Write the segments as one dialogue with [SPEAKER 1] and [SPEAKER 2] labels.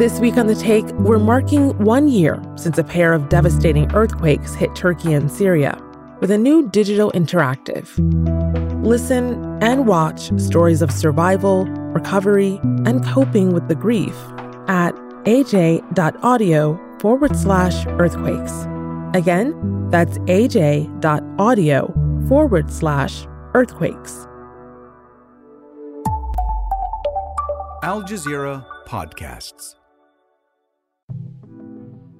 [SPEAKER 1] This week on The Take, we're marking one year since a pair of devastating earthquakes hit Turkey and Syria with a new digital interactive. Listen and watch stories of survival, recovery, and coping with the grief at aj.audio forward slash earthquakes. Again, that's aj.audio forward slash earthquakes.
[SPEAKER 2] Al Jazeera Podcasts.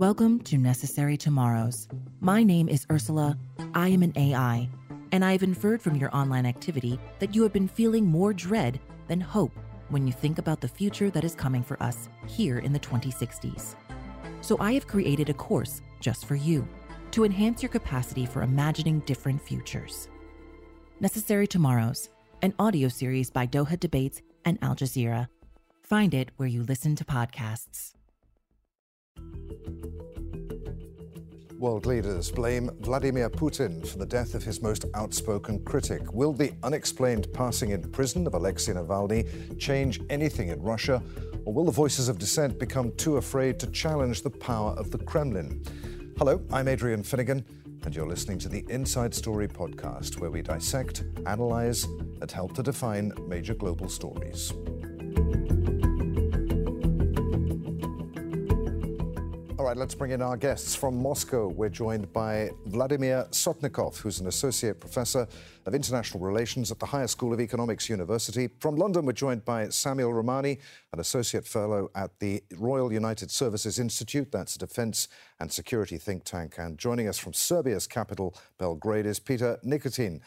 [SPEAKER 3] Welcome to Necessary Tomorrows. My name is Ursula. I am an AI, and I have inferred from your online activity that you have been feeling more dread than hope when you think about the future that is coming for us here in the 2060s. So I have created a course just for you to enhance your capacity for imagining different futures. Necessary Tomorrows, an audio series by Doha Debates and Al Jazeera. Find it where you listen to podcasts.
[SPEAKER 4] World leaders blame Vladimir Putin for the death of his most outspoken critic. Will the unexplained passing in prison of Alexei Navalny change anything in Russia? Or will the voices of dissent become too afraid to challenge the power of the Kremlin? Hello, I'm Adrian Finighan, and you're listening to the Inside Story podcast, where we dissect, analyze, and help to define major global stories. All right, let's bring in our guests. From Moscow, we're joined by Vladimir Sotnikov, who's an associate professor of international relations at the Higher School of Economics University. From London, we're joined by Samuel Ramani, an associate fellow at the Royal United Services Institute. That's a defense and security think tank. And joining us from Serbia's capital, Belgrade, is Peter Nikitin,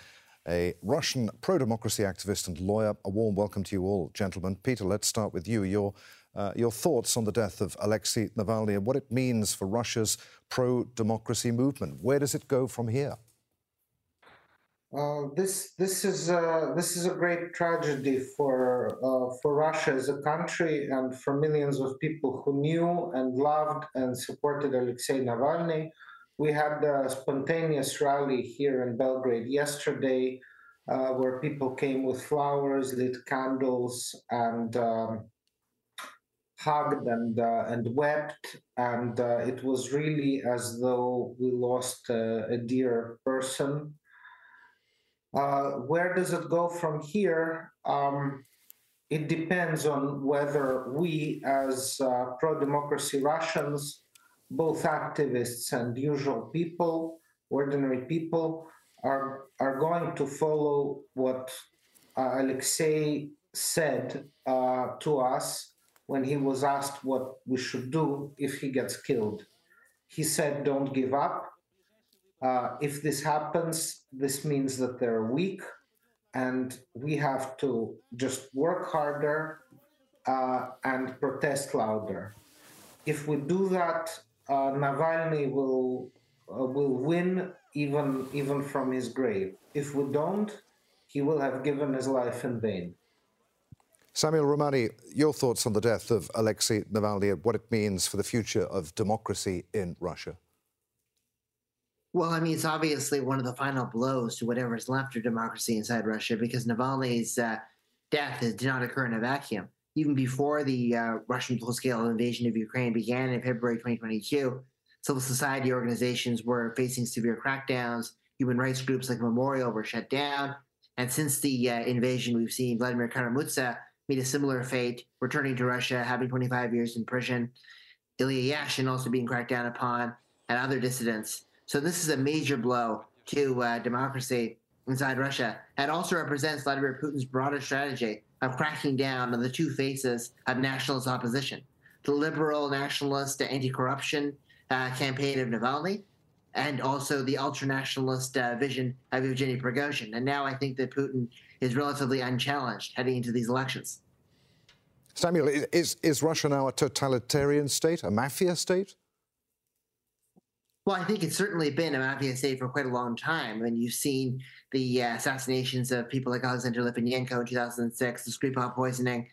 [SPEAKER 4] a Russian pro democracy activist and lawyer. A warm welcome to you all, gentlemen. Peter, let's start with you. You're uh, your thoughts on the death of Alexei Navalny and what it means for Russia's pro democracy movement. Where does it go from here?
[SPEAKER 5] Uh, this this is uh, this is a great tragedy for uh, for Russia as a country and for millions of people who knew and loved and supported Alexei Navalny. We had a spontaneous rally here in Belgrade yesterday, uh, where people came with flowers, lit candles, and um, hugged and uh, and wept, and uh, it was really as though we lost uh, a dear person. Uh, where does it go from here? Um, it depends on whether we, as uh, pro-democracy Russians, both activists and usual people, ordinary people, are are going to follow what uh, Alexei said to us when he was asked what we should do if he gets killed. He said, Don't give up. Uh, if this happens, this means that they're weak, and we have to just work harder uh, and protest louder. If we do that, uh, Navalny will uh, will win even even from his grave. If we don't, he will have given his life in vain.
[SPEAKER 4] Samuel Ramani, your thoughts on the death of Alexei Navalny and what it means for the future of democracy in Russia?
[SPEAKER 6] Well, I mean, it's obviously one of the final blows to whatever is left of democracy inside Russia because Navalny's uh, death did not occur in a vacuum. Even before the uh, Russian full scale invasion of Ukraine began in February 2022, civil society organizations were facing severe crackdowns. Human rights groups like Memorial were shut down. And since the uh, invasion, we've seen Vladimir Kara-Murza meet a similar fate, returning to Russia, having 25 years in prison. Ilya Yashin also being cracked down upon, and other dissidents. So this is a major blow to uh, democracy inside Russia. and also represents Vladimir Putin's broader strategy of cracking down on the two faces of nationalist opposition the liberal nationalist anti-corruption uh, campaign of Navalny, and also the ultra-nationalist uh, vision of Evgeny Prigozhin. And now I think that Putin is relatively unchallenged heading into these elections.
[SPEAKER 4] Samuel, is, is Russia now a totalitarian state, a mafia state?
[SPEAKER 6] Well, I think it's certainly been a mafia state for quite a long time. I mean, you've seen the uh, assassinations of people like Alexander Litvinenko in 2006, the Skripal poisoning,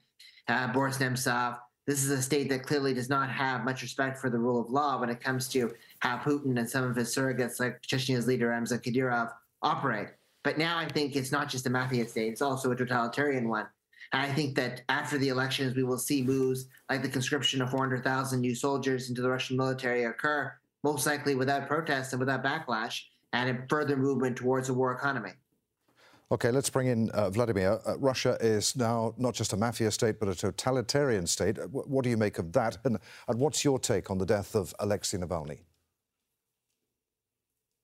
[SPEAKER 6] uh, Boris Nemtsov. This is a state that clearly does not have much respect for the rule of law when it comes to how Putin and some of his surrogates, like Chechnya's leader Ramzan Kadyrov, operate. But now I think it's not just a mafia state; it's also a totalitarian one. And I think that after the elections, we will see moves like the conscription of 400,000 new soldiers into the Russian military occur, most likely without protest and without backlash, and a further movement towards a war economy.
[SPEAKER 4] Okay, let's bring in uh, Vladimir. Uh, Russia is now not just a mafia state, but a totalitarian state. Uh, what do you make of that? And, and what's your take on the death of Alexei Navalny?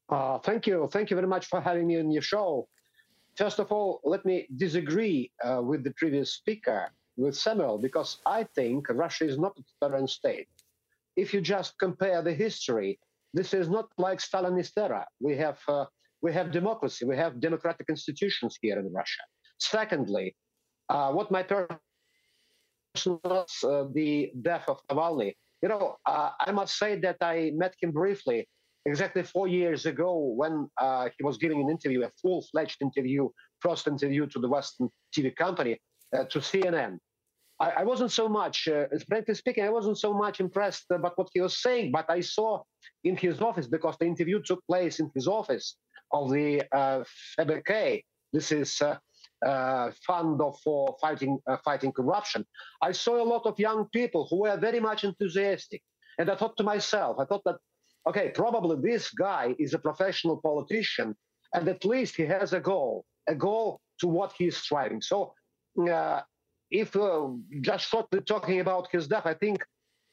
[SPEAKER 7] Uh, thank you. Thank you very much for having me on your show. First of all, let me disagree uh, with the previous speaker, with Samuel, because I think Russia is not a totalitarian state. If you just compare the history, this is not like Stalinist era. We have uh, we have democracy, we have democratic institutions here in Russia. Secondly, uh, what my person was uh, the death of Navalny. You know, uh, I must say that I met him briefly exactly four years ago when uh, he was giving an interview, a full-fledged interview, first interview to the Western TV company, uh, to CNN. I, I, wasn't so much, uh, frankly speaking, I wasn't so much impressed about what he was saying, but I saw in his office, because the interview took place in his office, of the uh, FBK. This is uh, uh, fund for fighting uh, fighting corruption. I saw a lot of young people who were very much enthusiastic, and I thought to myself, I thought that, okay, probably this guy is a professional politician, and at least he has a goal, a goal to what he is striving. So, uh, if uh, just shortly talking about his death, I think,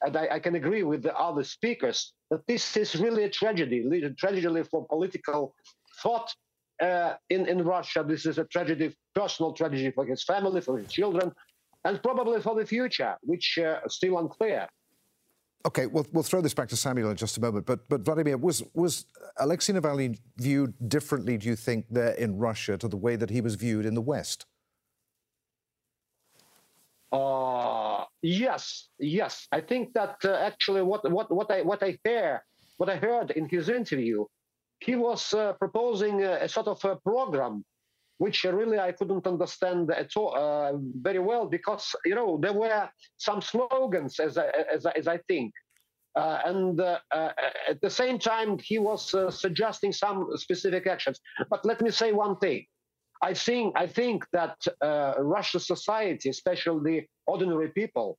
[SPEAKER 7] and I, I, can agree with the other speakers, that this is really a tragedy, a tragedy for political thought uh, in, in Russia this is a tragedy, personal tragedy for his family, for his children, and probably for the future, which uh, is still unclear.
[SPEAKER 4] Okay, we'll, we'll throw this back to Samuel in just a moment. But, but Vladimir, was, was Alexei Navalny viewed differently, do you think, there in Russia to the way that he was viewed in the West?
[SPEAKER 7] Uh, yes, yes. I think that uh, actually what, what, what, I, what, I hear, what I heard in his interview he was uh, proposing a, a, sort of a program which really I couldn't understand at all uh, very well because you know there were some slogans as I, as, as I think, uh, and uh, uh, at the same time he was uh, suggesting some specific actions. But let me say one thing: I think I think that Russian society, especially the ordinary people,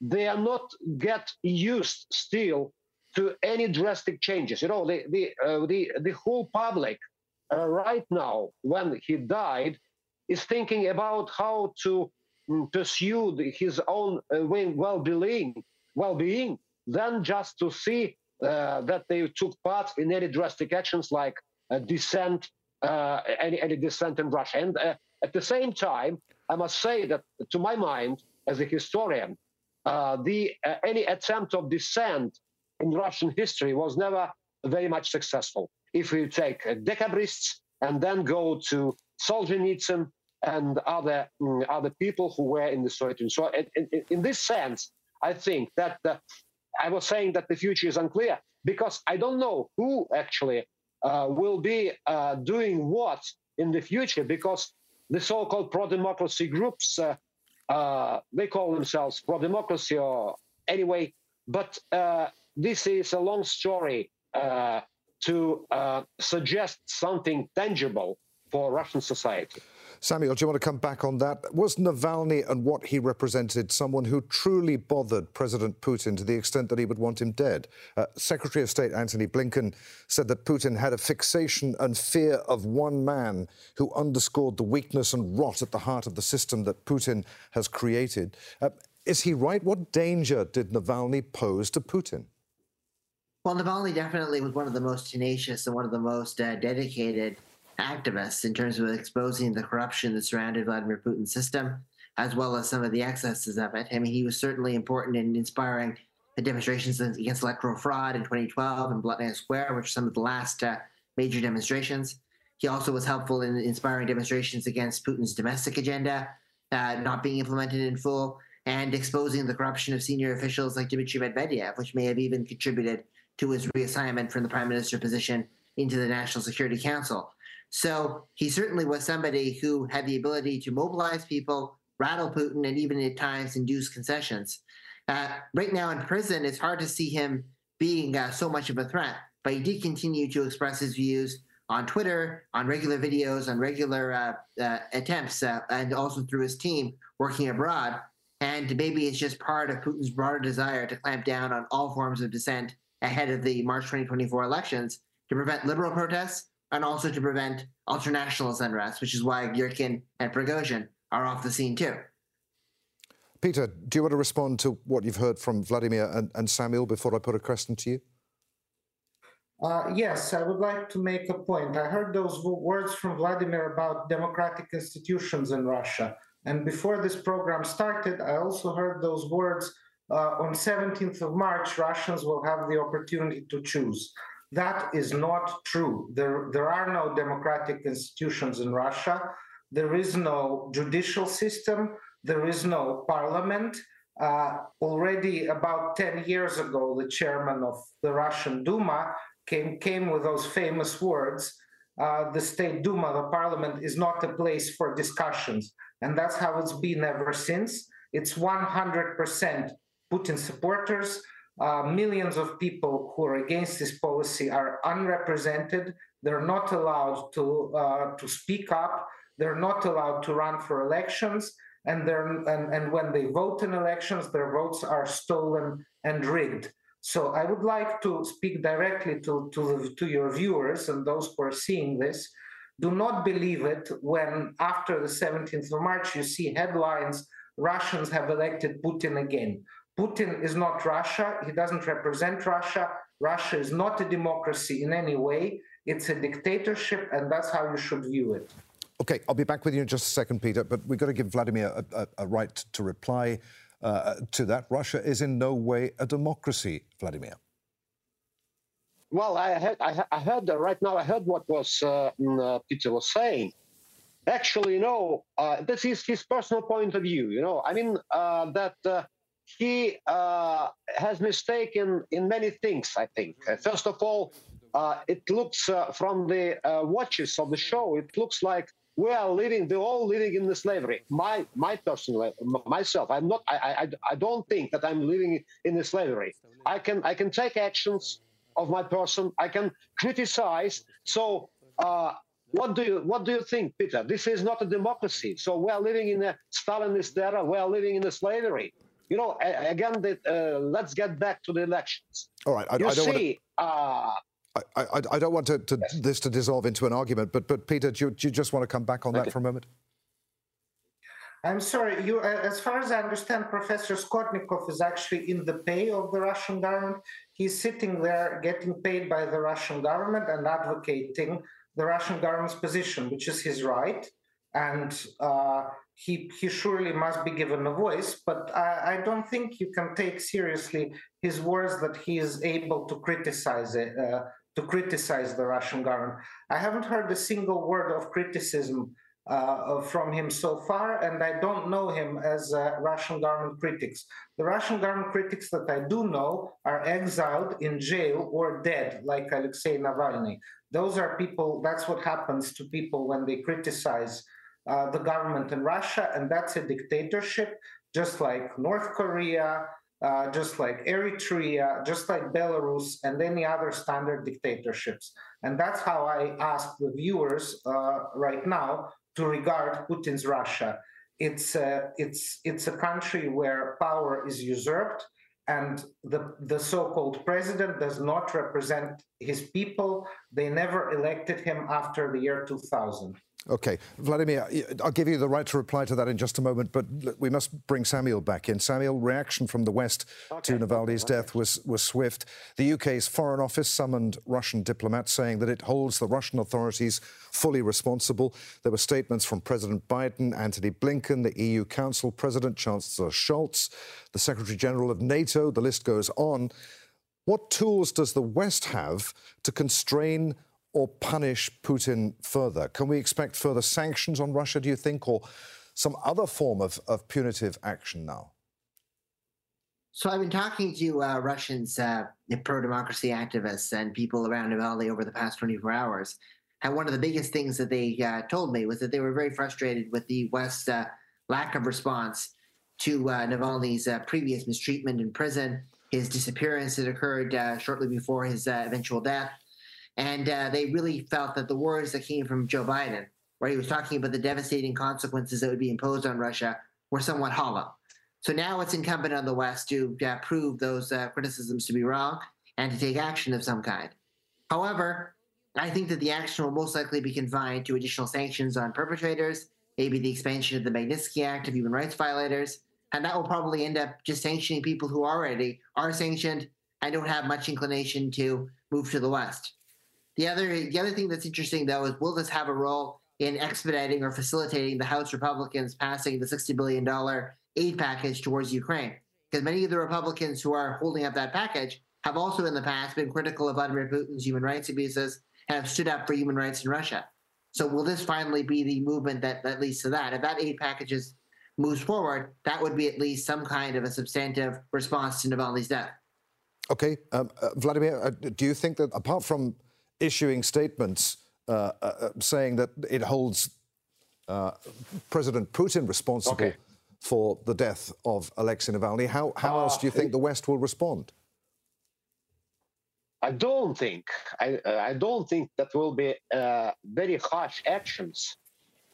[SPEAKER 7] they are not get used still to any drastic changes. You know, the the uh, the the whole public uh, right now, when he died, is thinking about how to um, pursue the, his own uh, well-being, well-being, than just to see uh, that they took part in any drastic actions like dissent, uh, any any dissent in Russia. And uh, at the same time, I must say that, to my mind, as a historian, the any attempt of dissent in Russian history was never very much successful. If we take uh, decabrists and then go to Solzhenitsyn and other um, other people who were in the Soviet Union. So, in, in, in this sense, I think that the, I was saying that the future is unclear because I don't know who actually uh, will be uh, doing what in the future because the so-called pro-democracy groups uh, uh they call themselves pro-democracy or anyway, but uh, this is a long story to uh, suggest something tangible for Russian society.
[SPEAKER 4] Samuel, do you want to come back on that? Was Navalny and what he represented someone who truly bothered President Putin to the extent that he would want him dead? Uh, Secretary of State Antony Blinken said that Putin had a fixation and fear of one man who underscored the weakness and rot at the heart of the system that Putin has created. Uh, is he right? What danger did Navalny pose to Putin?
[SPEAKER 6] Well, Navalny definitely was one of the most tenacious and one of the most uh, dedicated activists in terms of exposing the corruption that surrounded Vladimir Putin's system, as well as some of the excesses of it. I mean, he was certainly important in inspiring the demonstrations against electoral fraud in 2012 in Bolotnaya Square, which are some of the last uh, major demonstrations. He also was helpful in inspiring demonstrations against Putin's domestic agenda uh, not being implemented in full and exposing the corruption of senior officials like Dmitry Medvedev, which may have even contributed to his reassignment from the prime minister position into the National Security Council. So he certainly was somebody who had the ability to mobilize people, rattle Putin, and even at times induce concessions. Uh, right now in prison, it's hard to see him being uh, so much of a threat, but he did continue to express his views on Twitter, on regular videos, on regular uh, uh, attempts, uh, and also through his team working abroad. And maybe it's just part of Putin's broader desire to clamp down on all forms of dissent ahead of the March 2024 elections to prevent liberal protests and also to prevent ultranationalist unrest, which is why Girkin and Prigozhin are off the scene too.
[SPEAKER 4] Peter, do you want to respond to what you've heard from Vladimir and, and Samuel before I put a question to you?
[SPEAKER 5] Uh, yes, I would like to make a point. I heard those words from Vladimir about democratic institutions in Russia. And before this program started, I also heard those words on 17th of March, Russians will have the opportunity to choose. That is not true. There, there are no democratic institutions in Russia. There is no judicial system. There is no parliament. Uh, already about 10 years ago, the chairman of the Russian Duma came, came with those famous words uh, the State Duma, the parliament, is not a place for discussions. And that's how it's been ever since. It's 100% Putin supporters. Uh, millions of people who are against this policy are unrepresented. They're not allowed to, uh, to speak up. They're not allowed to run for elections. And, and, and when they vote in elections, their votes are stolen and rigged. So I would like to speak directly to, to, to your viewers and those who are seeing this. Do not believe it when, after the 17th of March, you see headlines Russians have elected Putin again. Putin is not Russia. He doesn't represent Russia. Russia is not a democracy in any way. It's a dictatorship, and that's how you should view it.
[SPEAKER 4] Okay, I'll be back with you in just a second, Peter, but we've got to give Vladimir a, a, a right to reply uh, to that. Russia is in no way a democracy, Vladimir.
[SPEAKER 7] Well, I heard, I, I heard that right now. I heard what was uh, mm, uh, Peter was saying. Actually, you know, uh, this is his personal point of view. You know, I mean uh, that uh, he has mistaken in many things. I think. first of all, it looks from the watches of the show. It looks like we are living they're all living in the slavery my my personal myself i'm not I, I i don't think that i'm living in the slavery i can i can take actions of my person i can criticize so uh what do you what do you think peter this is not a democracy so we are living in a stalinist era we are living in a slavery you know again uh, let's get back to the elections
[SPEAKER 4] all right I,
[SPEAKER 7] you
[SPEAKER 4] I
[SPEAKER 7] see wanna... uh,
[SPEAKER 4] I, I, I, don't want to, to yes. this to dissolve into an argument, but but Peter, do you, do you just want to come back on okay. that for a moment?
[SPEAKER 5] I'm sorry. You, uh, as far as I understand, Professor Sotnikov is actually in the pay of the Russian government. He's sitting there getting paid by the Russian government and advocating the Russian government's position, which is his right, and uh, he he surely must be given a voice. But I, I, don't think you can take seriously his words that he is able to criticize it. Uh, to criticize the Russian government. I haven't heard a single word of criticism uh, from him so far, and I don't know him as Russian government critics. The Russian government critics that I do know are exiled in jail or dead, like Alexei Navalny. Those are people, that's what happens to people when they criticize uh, the government in Russia, and that's a dictatorship, just like North Korea, uh, just like Eritrea, just like Belarus, and any other standard dictatorships. And that's how I ask the viewers uh, right now to regard Putin's Russia. It's a, it's, it's a country where power is usurped, and the, the so called president does not represent his people. They never elected him after the year 2000.
[SPEAKER 4] Okay, Vladimir, I'll give you the right to reply to that in just a moment, but we must bring Samuel back in. Samuel, reaction from the West okay. to Navalny's okay. death was, was swift. The UK's Foreign Office summoned Russian diplomats saying that it holds the Russian authorities fully responsible. There were statements from President Biden, Antony Blinken, the EU Council President, Chancellor Scholz, the Secretary General of NATO. The list goes on. What tools does the West have to constrain or punish Putin further? Can we expect further sanctions on Russia, do you think, or some other form of, of punitive action now?
[SPEAKER 6] So I've been talking to uh, Russians, uh, pro-democracy activists, and people around Navalny over the past 24 hours. And one of the biggest things that they uh, told me was that they were very frustrated with the West's uh, lack of response to uh, Navalny's uh, previous mistreatment in prison, his disappearance that occurred shortly before his eventual death, And uh, they really felt that the words that came from Joe Biden, where he was talking about the devastating consequences that would be imposed on Russia, were somewhat hollow. So now it's incumbent on the West to uh, prove those uh, criticisms to be wrong and to take action of some kind. However, I think that the action will most likely be confined to additional sanctions on perpetrators, maybe the expansion of the Magnitsky Act of human rights violators, and that will probably end up just sanctioning people who already are sanctioned and don't have much inclination to move to the West. The other, the other thing that's interesting, though, is will this have a role in expediting or facilitating the House Republicans passing the $60 billion aid package towards Ukraine? Because many of the Republicans who are holding up that package have also in the past been critical of Vladimir Putin's human rights abuses and have stood up for human rights in Russia. So will this finally be the movement that, that leads to that? If that aid package is, moves forward, that would be at least some kind of a substantive response to Navalny's death.
[SPEAKER 4] Okay, um, uh, Vladimir, uh, do you think that apart from issuing statements uh, uh, uh saying that it holds uh, President Putin responsible okay. for the death of Alexei Navalny, how, how else do you think the West will respond?
[SPEAKER 7] I don't think I, I don't think that will be uh, very harsh actions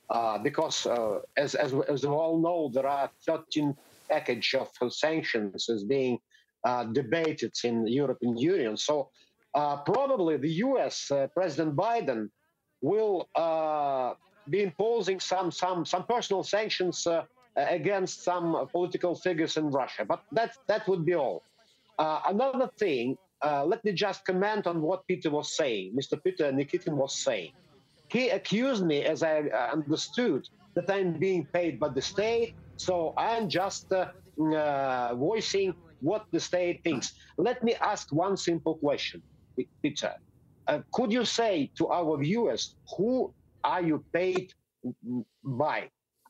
[SPEAKER 7] uh, because uh, as, as, as we all know there are 13 package of sanctions is being uh, debated in the European Union so probably the U.S. Uh, President Biden will be imposing some some some personal sanctions against some political figures in Russia but that that would be all. another thing uh, let me just comment on what Peter was saying, Mr. Peter Nikitin was saying. He accused me, as I uh, understood, that I'm being paid by the state, so I'm just uh, uh, voicing what the state thinks. Let me ask one simple question, Peter. Uh, could you say to our viewers who are you paid by?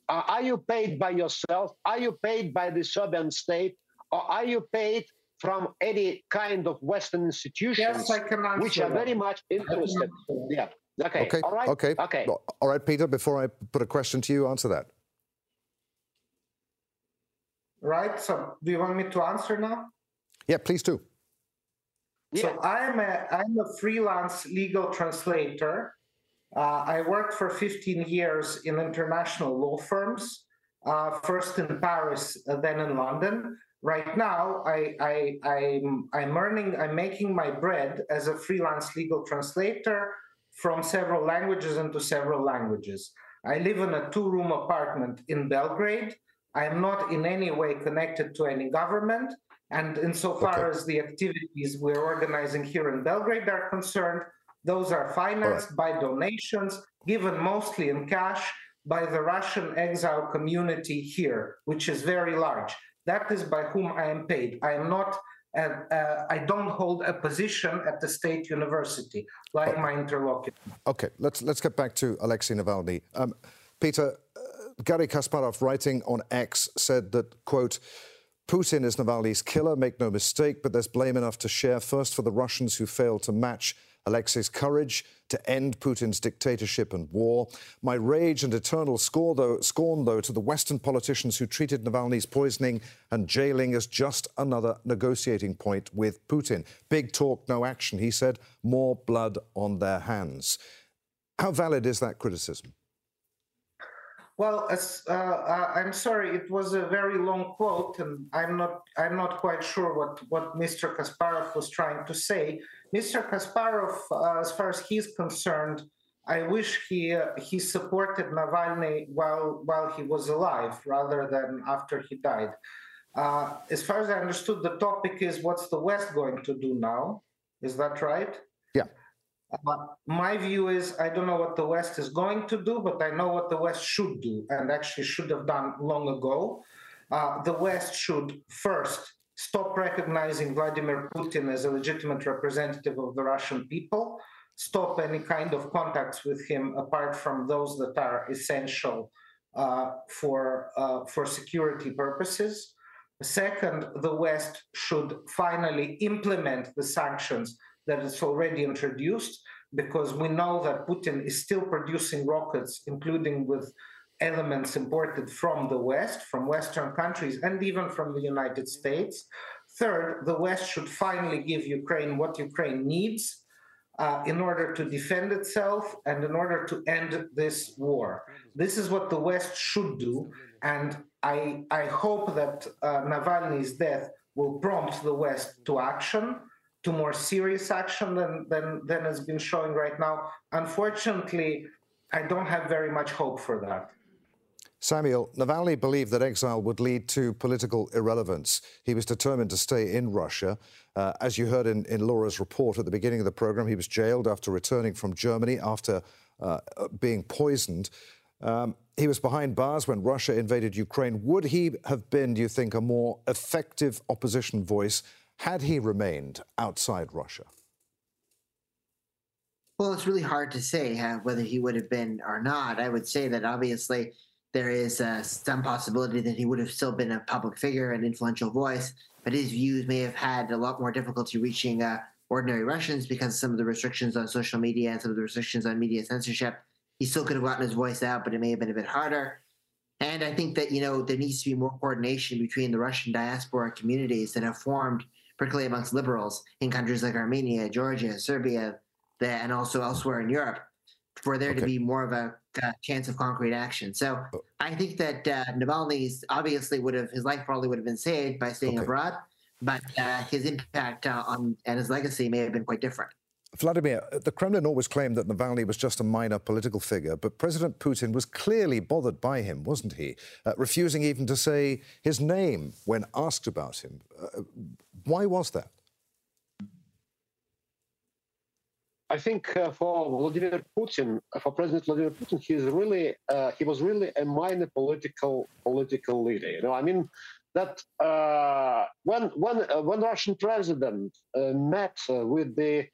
[SPEAKER 7] Uh, are you paid by yourself? Are you paid by the Serbian state? Or are you paid from any kind of Western institutions,
[SPEAKER 5] yes,
[SPEAKER 7] which are
[SPEAKER 5] that.
[SPEAKER 7] very much interested. Yeah. Okay.
[SPEAKER 4] Okay.
[SPEAKER 7] All right.
[SPEAKER 4] Okay.
[SPEAKER 7] Okay.
[SPEAKER 4] All right, Peter. Before I put a question to you, answer that.
[SPEAKER 5] Right. So, do you want me to answer now?
[SPEAKER 4] Yeah, please do.
[SPEAKER 5] Yeah. So I'm a I'm a freelance legal translator. Uh, I worked for 15 years in international law firms, uh, first in Paris, uh, then in London right now I, I, I'm, I'm earning, I'm making my bread as a freelance legal translator from several languages into several languages. I live in a two room apartment in Belgrade. I am not in any way connected to any government. And insofar okay. as the activities we're organizing here in Belgrade are concerned, those are financed right. by donations given mostly in cash by the Russian exile community here, which is very large. That is by whom I am paid. I am not. Uh, uh, I don't hold a position at the state university like my interlocutor.
[SPEAKER 4] Okay, let's let's get back to Alexei Navalny. Um, Peter, uh, Garry Kasparov, writing on X, said that quote. Putin is Navalny's killer, make no mistake, but there's blame enough to share first for the Russians who failed to match Alexei's courage to end Putin's dictatorship and war. My rage and eternal scorn though, scorn, though, to the Western politicians who treated Navalny's poisoning and jailing as just another negotiating point with Putin. Big talk, no action, he said. More blood on their hands. How valid is that criticism?
[SPEAKER 5] Well, as, uh, uh, I'm sorry, it was a very long quote, and I'm not I'm not quite sure what what Mr. Kasparov was trying to say. Mr. Kasparov, uh, as far as he's concerned, I wish he uh, he supported Navalny while while he was alive rather than after he died. Uh, as far as I understood, the topic is what's the West going to do now? Is that right?
[SPEAKER 4] Yeah.
[SPEAKER 5] Uh, my view is I don't know what the West is going to do, but I know what the West should do, and actually should have done long ago. Uh, the West should first stop recognizing Vladimir Putin as a legitimate representative of the Russian people, stop any kind of contacts with him apart from those that are essential uh, for, uh, for security purposes. Second, the West should finally implement the sanctions that it's already introduced because we know that Putin is still producing rockets, including with elements imported from the West, from Western countries, and even from the United States. Third, the West should finally give Ukraine what Ukraine needs. uh, in order to defend itself and in order to end this war. This is what the West should do. And I, I hope that uh, Navalny's death will prompt the West to action, to more serious action than, than, than has been showing right now. Unfortunately, I don't have very much hope for that.
[SPEAKER 4] Samuel, Navalny believed that exile would lead to political irrelevance. He was determined to stay in Russia. Uh, as you heard in, in, Laura's report at the beginning of the program, he was jailed after returning from Germany after uh, being poisoned. Um, he was behind bars when Russia invaded Ukraine. Would he have been, do you think, a more effective opposition voice had he remained outside Russia?
[SPEAKER 6] Well, it's really hard to say uh, whether he would have been or not. I would say that obviously there is uh, some possibility that he would have still been a public figure and influential voice, but his views may have had a lot more difficulty reaching uh, ordinary Russians because some of the restrictions on social media and some of the restrictions on media censorship. He still could have gotten his voice out, but it may have been a bit harder. And I think that you know there needs to be more coordination between the Russian diaspora communities that have formed, particularly amongst liberals in countries like Armenia, Georgia, Serbia, and also elsewhere in Europe, for there okay. to be more of a uh, chance of concrete action. So oh. I think that uh, Navalny's obviously would have his life probably would have been saved by staying okay. abroad, but uh, his impact uh, on and his legacy may have been quite different.
[SPEAKER 4] Vladimir, the Kremlin always claimed that Navalny was just a minor political figure, but President Putin was clearly bothered by him, wasn't he? Uh, refusing even to say his name when asked about him. Uh, why was that?
[SPEAKER 7] I think uh, for Vladimir Putin, uh, for President Vladimir Putin, really uh, he was really a minor political political leader. You know, I mean that uh, when when uh, when Russian president uh, met with the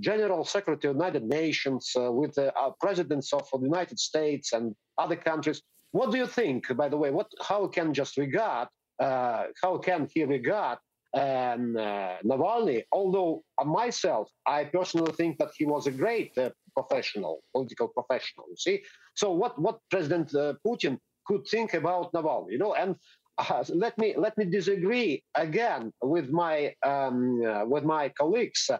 [SPEAKER 7] General Secretary of United Nations, with the presidents of the United States and other countries, what do you think? By the way, what how can just regard how can he regard and uh, Navalny, although uh, myself, I personally think that he was a great uh, professional, political professional. You see, so what what President uh, Putin could think about Navalny, you know, and uh, let me let me disagree again with my um, uh, with my colleagues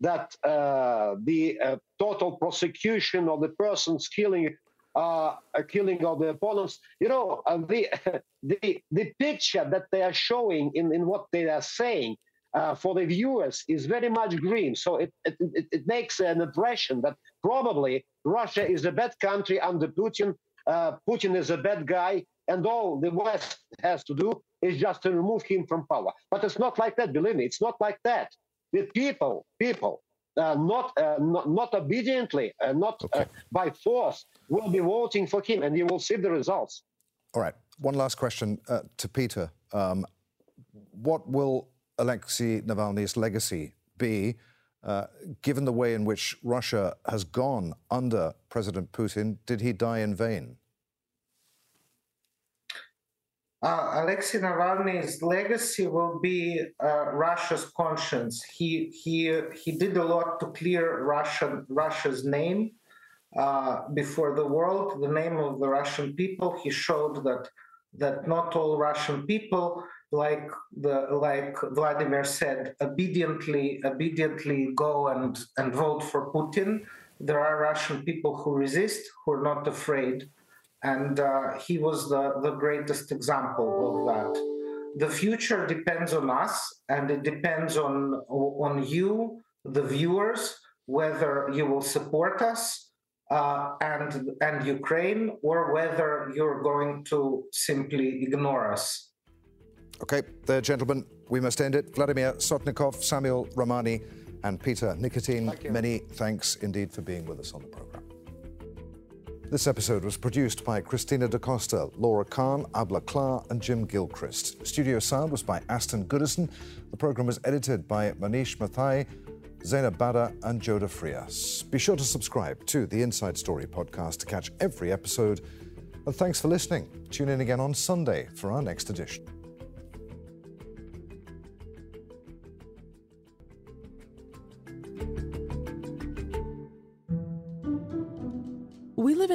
[SPEAKER 7] that the total prosecution of the persons killing uh, killing of the opponents. You know, uh, the the the picture that they are showing in, in what they are saying uh, for the viewers is very much green. So it, it, it, makes an impression that probably Russia is a bad country under Putin. Uh, Putin is a bad guy, and all the West has to do is just to remove him from power. But it's not like that. Believe me, it's not like that. The people, people uh, not, uh, not, not obediently, uh, not uh, okay. by force, will be voting for him, and you will see the results.
[SPEAKER 4] All right. One last question uh, to Peter. Um, what will Alexei Navalny's legacy be, uh, given the way in which Russia has gone under President Putin? Did he die in vain?
[SPEAKER 5] Uh, Alexei Navalny's legacy will be uh, Russia's conscience. He he he did a lot to clear Russian Russia's name uh, before the world, the name of the Russian people. He showed that that not all Russian people, like the like Vladimir said, obediently obediently go and and vote for Putin. There are Russian people who resist, who are not afraid and uh, he was the, the greatest example of that. The future depends on us, and it depends on, on you, the viewers, whether you will support us uh, and, and Ukraine, or whether you're going to simply ignore us.
[SPEAKER 4] Okay, there, gentlemen, we must end it. Vladimir Sotnikov, Samuel Ramani, and Peter Nikitin, Thank many thanks indeed for being with us on the program. This episode was produced by Christina DaCosta, Laura Kahn, Abla Klar, and Jim Gilchrist. Studio sound was by Aston Goodison. The program was edited by Manish Mathai, Zainab Bada, and Joda Frias. Be sure to subscribe to the Inside Story podcast to catch every episode. And thanks for listening. Tune in again on Sunday for our next edition.